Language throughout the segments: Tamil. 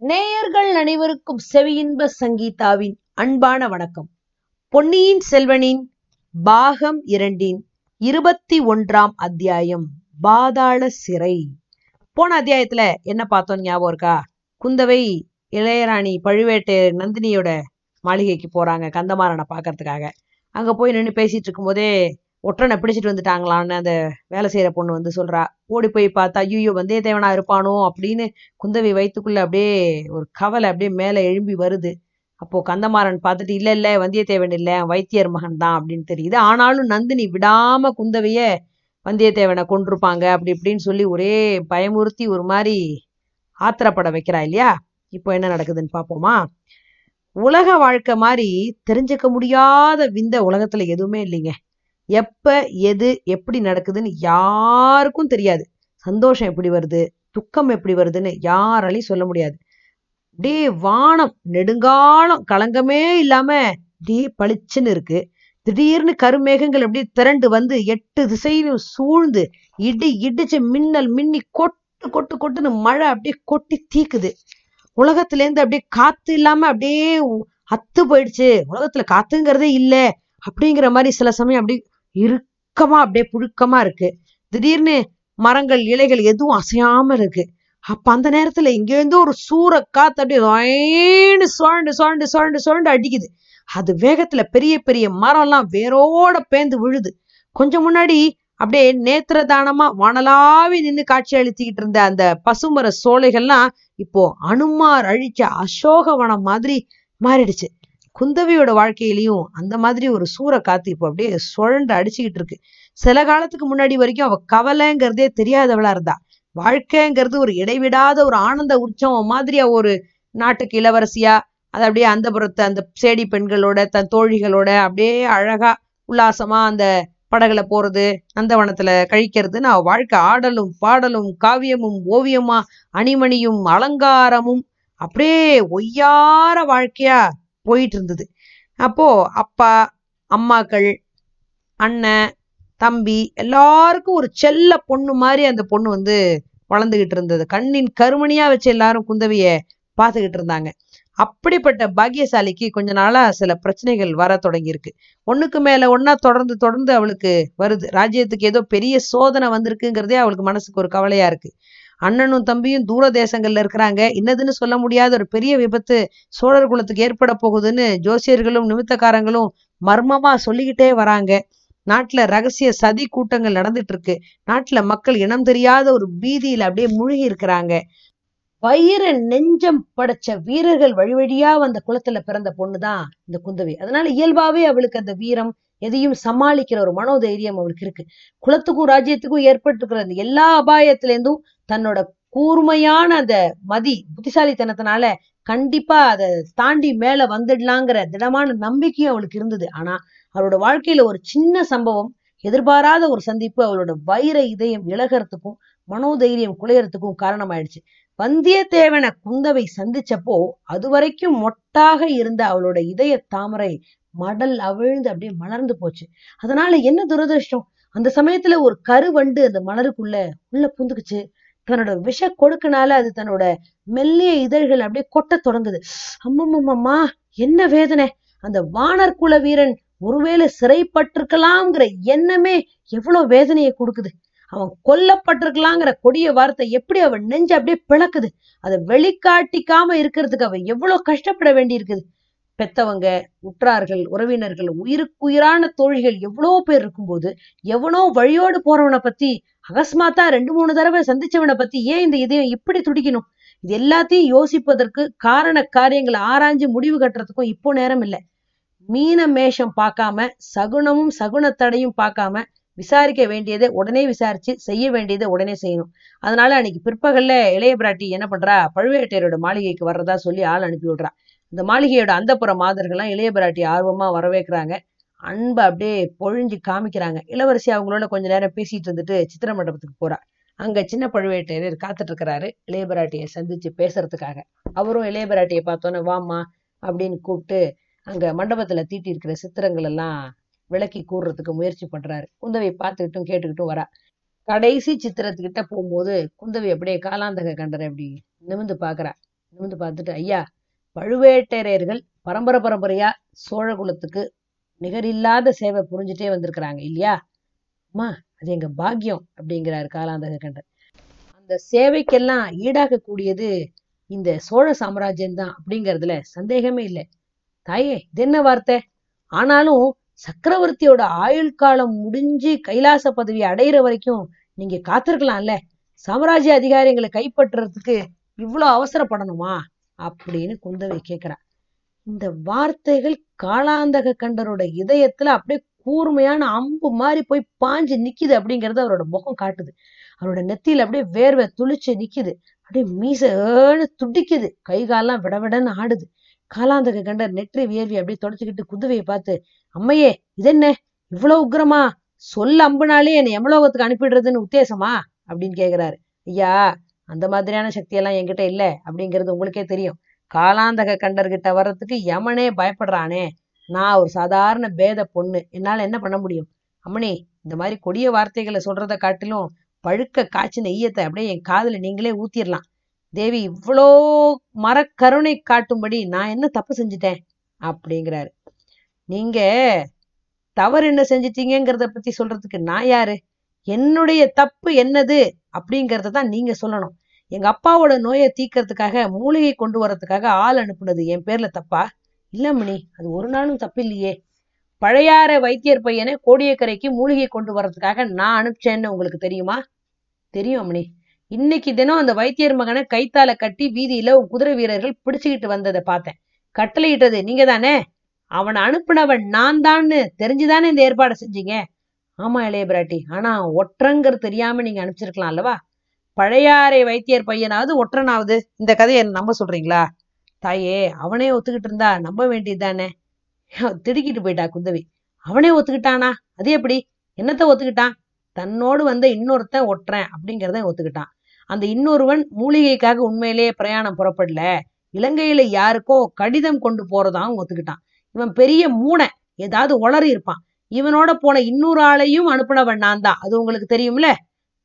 நேயர்கள் அனைவருக்கும் செவியின்ப சங்கீதாவின் அன்பான வணக்கம். பொன்னியின் செல்வனின் பாகம் இரண்டின் இருபத்தி ஒன்றாம் அத்தியாயம் பாதாள சிறை. போன அத்தியாயத்துல என்ன பார்த்தோம் ஞாபகம் இருக்கா? குந்தவை இளையராணி பழுவேட்டை நந்தினியோட மாளிகைக்கு போறாங்க கந்தமாறனை பாக்குறதுக்காக அங்க போய் நின்று பேசிட்டு இருக்கும்போதே ஒற்றனை பிடிச்சிட்டு வந்துட்டாங்களான்னு அந்த வேலை செய்கிற பொண்ணு வந்து சொல்கிறா ஓடி போய் பார்த்தா ஐயோ வந்தியத்தேவனா இருப்பானோ அப்படின்னு குந்தவி வயிற்றுக்குள்ளே அப்படியே ஒரு கவலை அப்படியே மேலே எழும்பி வருது. அப்போ கந்தமாறன் பார்த்துட்டு இல்லை இல்லை வந்தியத்தேவன் இல்லை வைத்தியர் மகன் தான் அப்படின்னு தெரியுது. ஆனாலும் நந்தினி விடாம குந்தவைய வந்தியத்தேவனை கொண்டிருப்பாங்க அப்படி இப்படின்னு சொல்லி ஒரே பயமுறுத்தி ஒரு மாதிரி ஆத்திரப்பட வைக்கிறா இல்லையா? இப்போ என்ன நடக்குதுன்னு பார்ப்போமா? உலக வாழ்க்கை மாதிரி தெரிஞ்சுக்க முடியாத விந்த உலகத்துல எதுவுமே இல்லைங்க. எப்போ எது எப்படி நடக்குதுன்னு யாருக்கும் தெரியாது. சந்தோஷம் எப்படி வருது துக்கம் எப்படி வருதுன்னு யாராலையும் சொல்ல முடியாது. அப்படியே வானம் நெடுங்காலம் களங்கமே இல்லாமல் அப்படியே பளிச்சுன்னு இருக்கு. திடீர்னு கருமேகங்கள் அப்படியே திரண்டு வந்து எட்டு திசையிலும் சூழ்ந்து இடி இடிச்சு மின்னல் மின்னி கொட்டு கொட்டு கொட்டுன்னு மழை அப்படியே கொட்டி தீக்குது. உலகத்துலேருந்து அப்படியே காத்து இல்லாம அப்படியே அத்து போயிடுச்சு. உலகத்துல காத்துங்கிறதே இல்லை அப்படிங்கிற மாதிரி சில சமயம் அப்படி இறுக்கமா அப்படியே புழுக்கமா இருக்கு. திடீர்னு மரங்கள் இலைகள் எதுவும் அசையாம இருக்கு. அப்ப அந்த நேரத்துல இங்கேருந்து ஒரு சூற காத்து அப்படியே ஒயன்னு சுழண்டு சுழண்டு சுழண்டு சுழண்டு அடிக்குது. அது வேகத்துல பெரிய பெரிய மரம்லாம் வேரோட பேந்து விழுது. கொஞ்சம் முன்னாடி அப்படியே நேத்திரதானமா வானலாவி நின்று காட்சி அளிச்சுக்கிட்டு இருந்த அந்த பசுமர சோலைகள்லாம் இப்போ அனுமார் அழிச்ச அசோகவனம் மாதிரி மாறிடுச்சு. குந்தவியோட வாழ்க்கையிலையும் அந்த மாதிரி ஒரு சூற காத்து இப்போ அப்படியே சுழண்டு அடிச்சுக்கிட்டு இருக்கு. சில காலத்துக்கு முன்னாடி வரைக்கும் அவ கவலைங்கிறதே தெரியாதவளா இருந்தா. வாழ்க்கைங்கிறது ஒரு இடைவிடாத ஒரு ஆனந்த உற்சவம் மாதிரி ஒரு நாட்டுக்கு இளவரசியா அது அப்படியே அந்த புறத்தை அந்த சேடி பெண்களோட தன் தோழிகளோட அப்படியே அழகா உல்லாசமா அந்த படகுல போறது நந்தவனத்துல கழிக்கிறதுன்னு அவ வாழ்க்கை ஆடலும் பாடலும் காவியமும் ஓவியமா அணிமணியும் அலங்காரமும் அப்படியே ஒய்யார வாழ்க்கையா போயிட்டு இருந்தது அப்போ அப்பா அம்மாக்கள் அண்ணன் தம்பி எல்லாருக்கும் ஒரு செல்ல பொண்ணு மாதிரி அந்த பொண்ணு வந்து வளர்ந்துகிட்டு இருந்தது. கண்ணின் கருமணியா வச்சு எல்லாரும் குந்தவிய பார்த்துக்கிட்டு இருந்தாங்க. அப்படிப்பட்ட பாக்கியசாலிக்கு கொஞ்ச நாளா சில பிரச்சனைகள் வர தொடங்கியிருக்கு. ஒண்ணுக்கு மேல ஒன்னா தொடர்ந்து தொடர்ந்து அவளுக்கு வருது. ராஜ்யத்துக்கு ஏதோ பெரிய சோதனை வந்திருக்குங்கிறதே அவளுக்கு மனசுக்கு ஒரு கவலையா இருக்கு. அண்ணனும் தம்பியும் தூர தேசங்கள்ல இருக்கிறாங்க. இன்னதுன்னு சொல்ல முடியாத ஒரு பெரிய விபத்து சோழர் குலத்துக்கு ஏற்பட போகுதுன்னு ஜோசியர்களும் நிமித்தக்காரங்களும் மர்மமா சொல்லிக்கிட்டே வராங்க. நாட்டுல ரகசிய சதி கூட்டங்கள் நடந்துட்டு இருக்கு நாட்டுல மக்கள் இனம் தெரியாத ஒரு பீதியில அப்படியே மூழ்கி இருக்கிறாங்க. வயிற நெஞ்சம் படைச்ச வீரர்கள் வழி வழியா வந்த குளத்துல பிறந்த பொண்ணுதான் இந்த குந்தவி. அதனால இயல்பாவே அவளுக்கு அந்த வீரம் எதையும் சமாளிக்கிற ஒரு மனோதைரியம் அவளுக்கு இருக்கு. குலத்துக்கும் ராஜ்யத்துக்கும் ஏற்பட்டிருக்கிற அந்த எல்லா அபாயத்திலேருந்தும் தன்னோட கூர்மையான அந்த மதி புத்திசாலித்தனத்தினால கண்டிப்பா அதை தாண்டி மேல வந்துடலாங்கிற திடமான நம்பிக்கையும் அவளுக்கு இருந்தது. ஆனா அவளோட வாழ்க்கையில ஒரு சின்ன சம்பவம் எதிர்பாராத ஒரு சந்திப்பு அவளோட வைர இதயம் இழகிறதுக்கும் மனோதைரியம் குலையறதுக்கும் காரணமாயிடுச்சு. வந்தியத்தேவனை குந்தவை சந்திச்சப்போ அது வரைக்கும் மொட்டாக இருந்த அவளோட இதய தாமரை மடல் அவிழ்ந்து அப்படியே மலர்ந்து போச்சு. அதனால என்ன துரதிருஷ்டம்? அந்த சமயத்துல ஒரு கருவண்டு அந்த மலருக்குள்ள உள்ள பூந்துக்குச்சு. தன்னோட விஷ கொடுக்கனால அது தன்னோட மெல்லிய இதழ்கள் அப்படியே கொட்ட தொடங்குது. அம்மம்மம்மா என்ன வேதனை? அந்த வானர் குல வீரன் ஒருவேளை சிறைப்பட்டிருக்கலாம்ங்கிற எண்ணமே எவ்வளவு வேதனையை கொடுக்குது. அவன் கொல்லப்பட்டிருக்கலாங்கிற கொடிய வார்த்தை எப்படி அவன் நெஞ்சு அப்படியே பிளக்குது? அதை வெளிக்காட்டிக்காம இருக்கிறதுக்கு அவன் எவ்வளவு கஷ்டப்பட வேண்டி இருக்குது பெத்தவங்க உற்றார்கள் உறவினர்கள் உயிருக்குயிரான தோழிகள் எவ்வளோ பேர் இருக்கும்போது எவனோ வழியோடு போறவனை பத்தி அகஸ்மாத்தா ரெண்டு மூணு தடவை சந்திச்சவனை பத்தி ஏன் இந்த இதயம் இப்படி துடிக்கணும்? இது எல்லாத்தையும் யோசிப்பதற்கு காரண காரியங்களை ஆராய்ஞ்சு முடிவு கட்டுறதுக்கும் இப்போ நேரம் இல்லை. மீன மேஷம் பார்க்காம சகுனமும் சகுனத்தடையும் பார்க்காம விசாரிக்க வேண்டியதை உடனே விசாரிச்சு செய்ய வேண்டியதை உடனே செய்யணும். அதனால அன்னைக்கு பிற்பகல்ல இளைய பிராட்டி என்ன பண்றா? பழுவேட்டையரோட மாளிகைக்கு வர்றதா சொல்லி ஆள் அனுப்பி விடுறா. இந்த மாளிகையோட அந்தப்புற மாதர்கள்லாம் இளைய பிராட்டி ஆர்வமா வரவேற்கிறாங்க. அன்பை அப்படியே பொழிஞ்சு காமிக்கிறாங்க. இளவரசி அவங்களோட கொஞ்ச நேரம் பேசிட்டு இருந்துட்டு சித்திர மண்டபத்துக்கு போறா. அங்க சின்ன பழுவேட்டையர் காத்துட்டு இருக்கிறாரு. இளையபராட்டியை சந்திச்சு பேசுறதுக்காக. அவரும் இளையபராட்டியை பார்த்தோன்னே வாம்மா அப்படின்னு கூப்பிட்டு அங்க மண்டபத்துல தீட்டி இருக்கிற சித்திரங்கள் எல்லாம் விளக்கி கூறுறதுக்கு முயற்சி பண்றாரு. குந்தவை பார்த்துக்கிட்டும் கேட்டுக்கிட்டும் வரா. கடைசி சித்திரத்துக்கிட்ட போகும்போது குந்தவி அப்படியே காலாந்தக கண்டரை அப்படி நிமிந்து பாக்குறா நிமிந்து பார்த்துட்டு ஐயா பழுவேட்டரையர்கள் பரம்பரை பரம்பரையா சோழ குலத்துக்கு நிகரில்லாத சேவை புரிஞ்சுட்டே வந்திருக்கிறாங்க இல்லையா? அம்மா அது எங்க பாக்கியம் அப்படிங்கிறாரு காலாந்தக கண்டர் அந்த சேவைக்கெல்லாம் ஈடாகக்கூடியது இந்த சோழ சாம்ராஜ்யம் தான் அப்படிங்கிறதுல சந்தேகமே இல்லை. தாயே இது என்ன வார்த்தை? ஆனாலும் சக்கரவர்த்தியோட ஆயுள் காலம் முடிஞ்சு கைலாச பதவி அடையிற வரைக்கும் நீங்க காத்திருக்கலாம்ல. சாம்ராஜ்ய அதிகாரிகளை கைப்பற்றுறதுக்கு இவ்வளோ அவசரப்படணுமா? அப்படின்னு குந்தவை கேட்குறா. இந்த வார்த்தைகள் காளாந்தக கண்டரோட இதயத்துல அப்படியே கூர்மையான அம்பு மாதிரி போய் பாஞ்சு நிக்குது அப்படிங்கறது அவரோட முகம் காட்டுது. அவரோட நெத்தியில அப்படியே வேர்வை துளிச்சு நிக்குது. அப்படியே மீசன்னு துடிக்குது. கை கால்லாம் விடவிடன்னு ஆடுது. காலாந்தக கண்டர் நெற்றி வியர்வி அப்படியே தொடச்சுக்கிட்டு குதுவையை பார்த்து அம்மையே இதென்ன? இவ்வளவு உக்கிரமா? சொல்ல அம்புனாலே என்னை எமலோகத்துக்கு அனுப்பிடுறதுன்னு உத்தேசமா? அப்படின்னு கேக்குறாரு. ஐயா அந்த மாதிரியான சக்தியெல்லாம் என்கிட்ட இல்ல. அப்படிங்கிறது உங்களுக்கே தெரியும். காலாந்தக கண்டர்கிட்ட வர்றதுக்கு யமனே பயப்படுறானே. நான் ஒரு சாதாரண பேத பொண்ணு. என்னால என்ன பண்ண முடியும்? அம்மனி இந்த மாதிரி கொடிய வார்த்தைகளை சொல்றத காட்டிலும் பழுக்க காய்ச்சின ஈயத்தை அப்படியே என் காதுல நீங்களே ஊத்திரலாம். தேவி இவ்வளோ மரக்கருணை காட்டும்படி நான் என்ன தப்பு செஞ்சுட்டேன்? அப்படிங்கிறாரு. நீங்க தவறு என்ன செஞ்சிட்டீங்கிறத பத்தி சொல்றதுக்கு நான் யாரு? என்னுடைய தப்பு என்னது? அப்படிங்கிறத தான் நீங்க சொல்லணும். எங்க அப்பாவோட நோயை தீக்கிறதுக்காக மூலிகை கொண்டு வரதுக்காக ஆள் அனுப்புனது என் பேர்ல தப்பா? இல்ல மணி அது ஒரு நாளும் தப்பு இல்லையே பழையாற வைத்தியர் பையனை கோடியக்கரைக்கு மூலிகை கொண்டு வர்றதுக்காக நான் அனுப்பிச்சேன்னு உங்களுக்கு தெரியுமா? தெரியும் அம்மணி இன்னைக்கு தினம் அந்த வைத்தியர் மகனை கைத்தால கட்டி வீதியில உன் குதிரை வீரர்கள் பிடிச்சுக்கிட்டு வந்ததை பார்த்தேன். கட்டளையிட்டது நீங்க தானே? அவனை அனுப்புனவன் நான் தான்னு தெரிஞ்சுதானே இந்த ஏற்பாடை செஞ்சீங்க? ஆமா இளைய பிராட்டி. ஆனா ஒற்றங்கிறது தெரியாம நீங்க அனுப்பிச்சிருக்கலாம் அல்லவா? பழையாறை வைத்தியர் பையனாவது ஒற்றனாவது. இந்த கதையை நம்ப சொல்றீங்களா? தாயே அவனே ஒத்துக்கிட்டு இருந்தா நம்ப வேண்டியது தானே? திடுக்கிட்டு போயிட்டா குந்தவி. அவனே ஒத்துக்கிட்டானா? அது எப்படி? என்னத்த ஒத்துக்கிட்டான்? தன்னோடு வந்த இன்னொருத்தன் ஒட்டுறேன் அப்படிங்கிறத ஒத்துக்கிட்டான். அந்த இன்னொருவன் மூலிகைக்காக உண்மையிலேயே பிரயாணம் புறப்படல. இலங்கையில யாருக்கோ கடிதம் கொண்டு போறதாவும் ஒத்துக்கிட்டான். இவன் பெரிய மூனை. ஏதாவது உளறி இருப்பான் இவனோட போன இன்னொரு ஆளையும் அனுப்புனவன் நான் தான் அது உங்களுக்கு தெரியும்ல?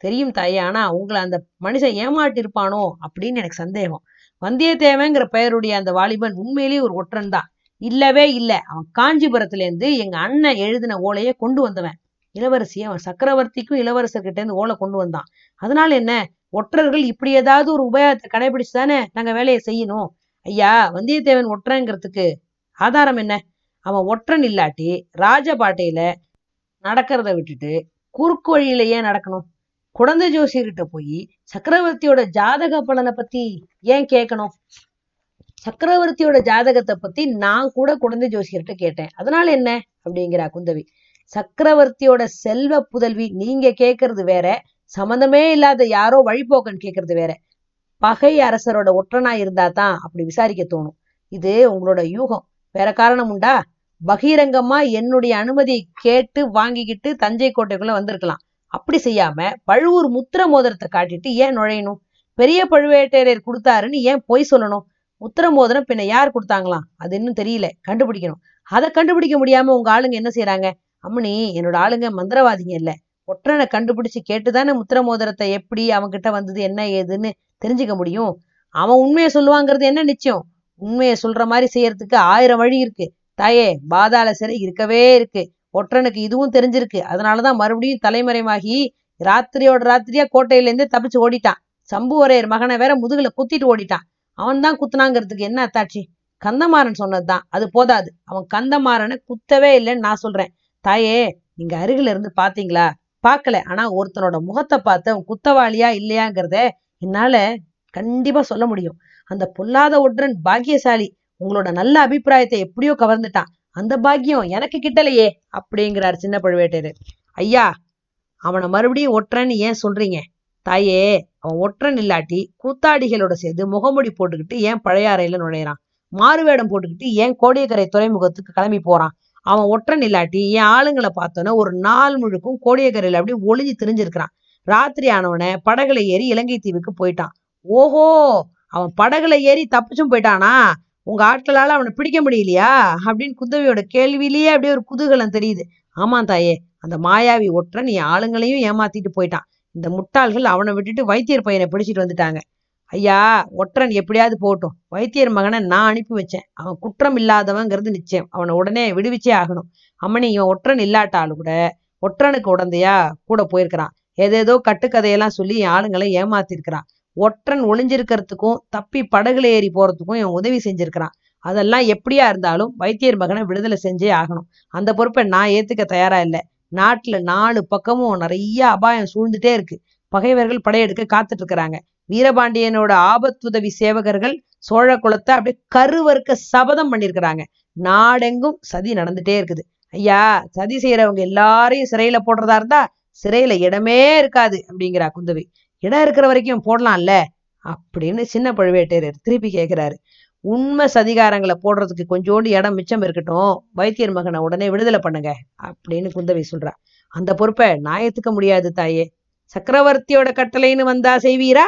தெரியும் தாயே ஆனா உங்களை அந்த மனுஷன் ஏமாட்டிருப்பானோ அப்படின்னு எனக்கு சந்தேகம். வந்தியத்தேவங்கிற பெயருடைய அந்த வாலிபன் உண்மையிலேயே ஒரு ஒற்றன் தான் இல்லவே இல்லை. அவன் காஞ்சிபுரத்துல இருந்து எங்க அண்ணன் எழுதின ஓலையை கொண்டு வந்தவன். இளவரசி அவன் சக்கரவர்த்திக்கும் இளவரசர்கிட்ட இருந்து ஓலை கொண்டு வந்தான். அதனால என்ன? ஒற்றர்கள் இப்படி ஏதாவது ஒரு உபயோகத்தை கடைபிடிச்சு தானே நாங்க வேலையை செய்யணும். ஐயா வந்தியத்தேவன் ஒற்றங்கிறதுக்கு ஆதாரம் என்ன? அவன் ஒற்றன் இல்லாட்டி ராஜபாட்டையில நடக்கிறத விட்டுட்டு குறுக்கு வழியில ஏன் நடக்கணும்? குழந்தை ஜோசியர்கிட்ட போய் சக்கரவர்த்தியோட ஜாதக பலனை பத்தி ஏன் கேட்கணும்? சக்கரவர்த்தியோட ஜாதகத்தை பத்தி நான் கூட குழந்தை ஜோசியர்கிட்ட கேட்டேன். அதனால என்ன? அப்படிங்கிறா குந்தவி. சக்கரவர்த்தியோட செல்வ புதல்வி நீங்க கேக்குறது வேற. சம்மந்தமே இல்லாத யாரோ வழிபோக்கன் கேக்குறது வேற. பகை அரசரோட ஒற்றனா இருந்தா தான் அப்படி விசாரிக்க தோணும். இது உங்களோட யூகம். வேற காரணம் உண்டா? பகிரங்கமா என்னுடைய அனுமதி கேட்டு வாங்கிக்கிட்டு தஞ்சை கோட்டைக்குள்ள வந்திருக்கலாம். அப்படி செய்யாம பழுவூர் முத்திர மோதிரத்தை காட்டிட்டு ஏன் நுழையணும்? பெரிய பழுவேட்டரையர் கொடுத்தாருன்னு ஏன் பொய் சொல்லணும்? முத்திர மோதிரம் பின்ன யார் கொடுத்தாங்களாம்? அது இன்னும் தெரியல. கண்டுபிடிக்கணும். அதை கண்டுபிடிக்க முடியாம உங்க ஆளுங்க என்ன செய்யறாங்க அம்மனி என்னோட ஆளுங்க மந்திரவாதிங்க இல்ல. ஒற்றனை கண்டுபிடிச்சு கேட்டுதானே முத்திர மோதிரத்தை எப்படி அவன்கிட்ட வந்தது என்ன ஏதுன்னு தெரிஞ்சுக்க முடியும்? அவன் உண்மையை சொல்லுவாங்கிறது என்ன நிச்சயம்? உண்மையை சொல்ற மாதிரி செய்யறதுக்கு ஆயிரம் வழி இருக்கு. தாயே பாதாள சிறை இருக்கவே இருக்கு. ஒற்றனுக்கு இதுவும் தெரிஞ்சிருக்கு. அதனாலதான் மறுபடியும் தலைமறைவாகி ராத்திரியோட ராத்திரியா கோட்டையில இருந்து தப்பிச்சு ஓடிட்டான். சம்புவரையர் மகனை வேற முதுகுல குத்திட்டு ஓடிட்டான். அவன் தான் குத்துனாங்கிறதுக்கு என்ன அத்தாட்சி கந்தமாறன் சொன்னதுதான். அது போதாது. அவன் கந்தமாறனை குத்தவே இல்லைன்னு நான் சொல்றேன். தாயே நீங்க அருகில இருந்து பாத்தீங்களா? பார்க்கல ஆனா ஒருத்தனோட முகத்தை பார்த்து அவன் குத்தவாளியா இல்லையாங்கிறத என்னால கண்டிப்பா சொல்ல முடியும். அந்த பொல்லாத ஒற்றன் பாக்கியசாலி உங்களோட நல்ல அபிப்பிராயத்தை எப்படியோ கவர்ந்துட்டான். அந்த பாக்கியம் எனக்கு கிட்டலையே அப்படிங்கிறார் சின்ன பழுவேட்டையர் ஐயா அவனை மறுபடியும் ஒற்றன்னு ஏன் சொல்றீங்க? தாயே அவன் ஒற்றன் இல்லாட்டி கூத்தாடிகளோட சேர்ந்து முகமுடி போட்டுக்கிட்டு ஏன் பழைய அறையில நுழையிறான்? மாறுவேடம் போட்டுக்கிட்டு ஏன் கோடியக்கரை துறைமுகத்துக்கு கிளம்பி போறான்? அவன் ஒற்றன் இல்லாட்டி என் ஆளுங்களை பார்த்தோன்னே ஒரு நாள் முழுக்கும் கோடியக்கரையில அப்படி ஒளிஞ்சு திரிஞ்சிருக்கிறான். ராத்திரி ஆனவன படகுல ஏறி இலங்கை தீவுக்கு போயிட்டான். ஓஹோ அவன் படகுல ஏறி தப்பிச்சும் போயிட்டானா? உங்க ஆட்களால அவனை பிடிக்க முடியலையா? அப்படின்னு குந்தவியோட கேள்வியிலேயே அப்படியே ஒரு குதூகலம் தெரியுது. ஆமா தாயே அந்த மாயாவி ஒற்றன் நீ ஆளுங்களையும் ஏமாத்திட்டு போயிட்டான். இந்த முட்டாள்கள் அவனை விட்டுட்டு வைத்தியர் பையனை பிடிச்சிட்டு வந்துட்டாங்க. ஐயா ஒற்றன் எப்படியாவது போகட்டும். வைத்தியர் மகனை நான் அனுப்பி வச்சேன். அவன் குற்றம் இல்லாதவங்கிறது நிச்சயம். அவனை உடனே விடுவிச்சே ஆகணும். அம்மனி இவன் ஒற்றன் இல்லாட்டாலும் கூட ஒற்றனுக்கு உடந்தையா கூட போயிருக்கிறான். ஏதேதோ கட்டுக்கதையெல்லாம் சொல்லி என் ஆளுங்களை ஏமாத்திருக்கிறான். ஒற்றன் ஒளிஞ்சிருக்கிறதுக்கும் தப்பி படகுல ஏறி போறதுக்கும் இவன் உதவி செஞ்சிருக்கிறான். அதெல்லாம் எப்படியா இருந்தாலும் வைத்தியர் மகனை விடுதலை செஞ்சே ஆகணும். அந்த பொறுப்பை நான் ஏத்துக்க தயாரா இல்லை. நாட்டுல நாலு பக்கமும் நிறைய அபாயம் சூழ்ந்துட்டே இருக்கு. பகைவர்கள் படையெடுக்க காத்துட்டு இருக்கிறாங்க வீரபாண்டியனோட ஆபத்துதவி சேவகர்கள் சோழ குலத்தை அப்படியே கருவறுக்க சபதம் பண்ணியிருக்கிறாங்க நாடெங்கும் சதி நடந்துட்டே இருக்குது. ஐயா சதி செய்யறவங்க எல்லாரையும் சிறையில போடுறதா இருந்தா சிறையில இடமே இருக்காது அப்படிங்கிறா குந்தவி. இடம் இருக்கிற வரைக்கும் போடலாம்ல? அப்படின்னு சின்ன பழுவேட்டையர் திருப்பி கேட்கிறாரு. உண்மை சதிகாரங்களை போடுறதுக்கு கொஞ்சோண்டு இடம் மிச்சம் இருக்கட்டும். வைத்தியர் மகனை உடனே விடுதலை பண்ணுங்க அப்படின்னு குந்தவை சொல்றா. அந்த பொறுப்பை நான் ஏத்துக்க முடியாது தாயே. சக்கரவர்த்தியோட கட்டளைன்னு வந்தா செய்வீரா?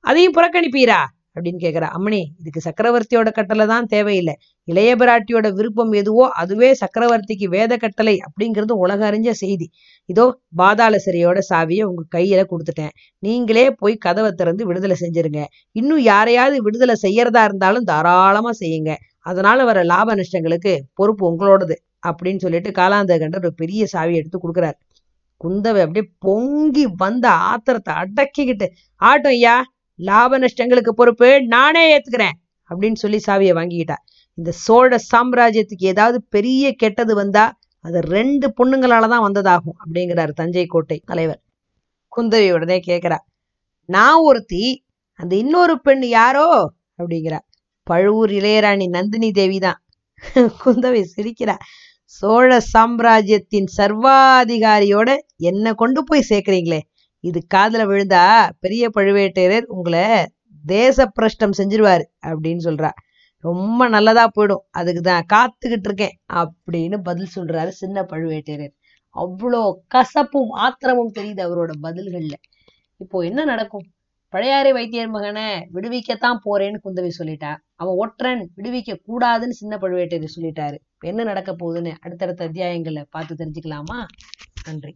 அதையும் புறக்கணிப்பீரா? அப்படின்னு கேட்குறா அம்மணி இதுக்கு சக்கரவர்த்தியோட கட்டளை தான் தேவையில்லை. இளைய பிராட்டியோட விருப்பம் எதுவோ அதுவே சக்கரவர்த்திக்கு வேத கட்டளை அப்படிங்கிறது உலக அறிஞ்ச செய்தி. இதோ பாதாள சிறையோட சாவியை உங்க கையில கொடுத்துட்டேன். நீங்களே போய் கதவை திறந்து விடுதலை செஞ்சிருங்க. இன்னும் யாரையாவது விடுதலை செய்யறதா இருந்தாலும் தாராளமா செய்யுங்க. அதனால வர லாப நஷ்டங்களுக்கு பொறுப்பு உங்களோடது அப்படின்னு சொல்லிட்டு காலாந்தகண்டர் ஒரு பெரிய சாவி எடுத்து கொடுக்குறாரு. குந்தவை அப்படியே பொங்கி வந்த ஆத்திரத்தை அடக்கிக்கிட்டு ஆட்டும் ஐயா லாப நஷ்டங்களுக்கு பொறுப்பு நானே ஏத்துக்கிறேன் அப்படின்னு சொல்லி சாவியை வாங்கிக்கிட்டா. இந்த சோழ சாம்ராஜ்யத்துக்கு ஏதாவது பெரிய கெட்டது வந்தா அது ரெண்டு பொண்ணுங்களால தான் வந்ததாகும் அப்படிங்கிறார் தஞ்சை கோட்டை தலைவர். குந்தவி உடனே கேட்கிறா நான் ஒருத்தி அந்த இன்னொரு பெண் யாரோ? அப்படிங்கிறா பழுவூர் இளையராணி நந்தினி தேவி தான். குந்தவை சிரிக்கிறா சோழ சாம்ராஜ்யத்தின் சர்வாதிகாரியோட என்ன கொண்டு போய் சேர்க்குறீங்களே இது காதுல விழுந்தா பெரிய பழுவேட்டரையர் உங்களை தேச பிரஷ்டம் செஞ்சிருவார் அப்படின்னு சொல்றா. ரொம்ப நல்லதா போயிடும். அதுக்கு தான் காத்துக்கிட்டு இருக்கேன் அப்படின்னு பதில் சொல்றாரு சின்ன பழுவேட்டரையர். அவ்வளோ கசப்பும் ஆத்திரமும் தெரியுது அவரோட பதில்கள்ல. இப்போ என்ன நடக்கும்? பழையாறை வைத்தியர் மகனை விடுவிக்கத்தான் போறேன்னு குந்தவி சொல்லிட்டா. அவன் ஒற்றன் விடுவிக்க கூடாதுன்னு சின்ன பழுவேட்டையர் சொல்லிட்டாரு. என்ன நடக்க போகுதுன்னு அடுத்தடுத்த அத்தியாயங்களை பார்த்து தெரிஞ்சுக்கலாமா? நன்றி.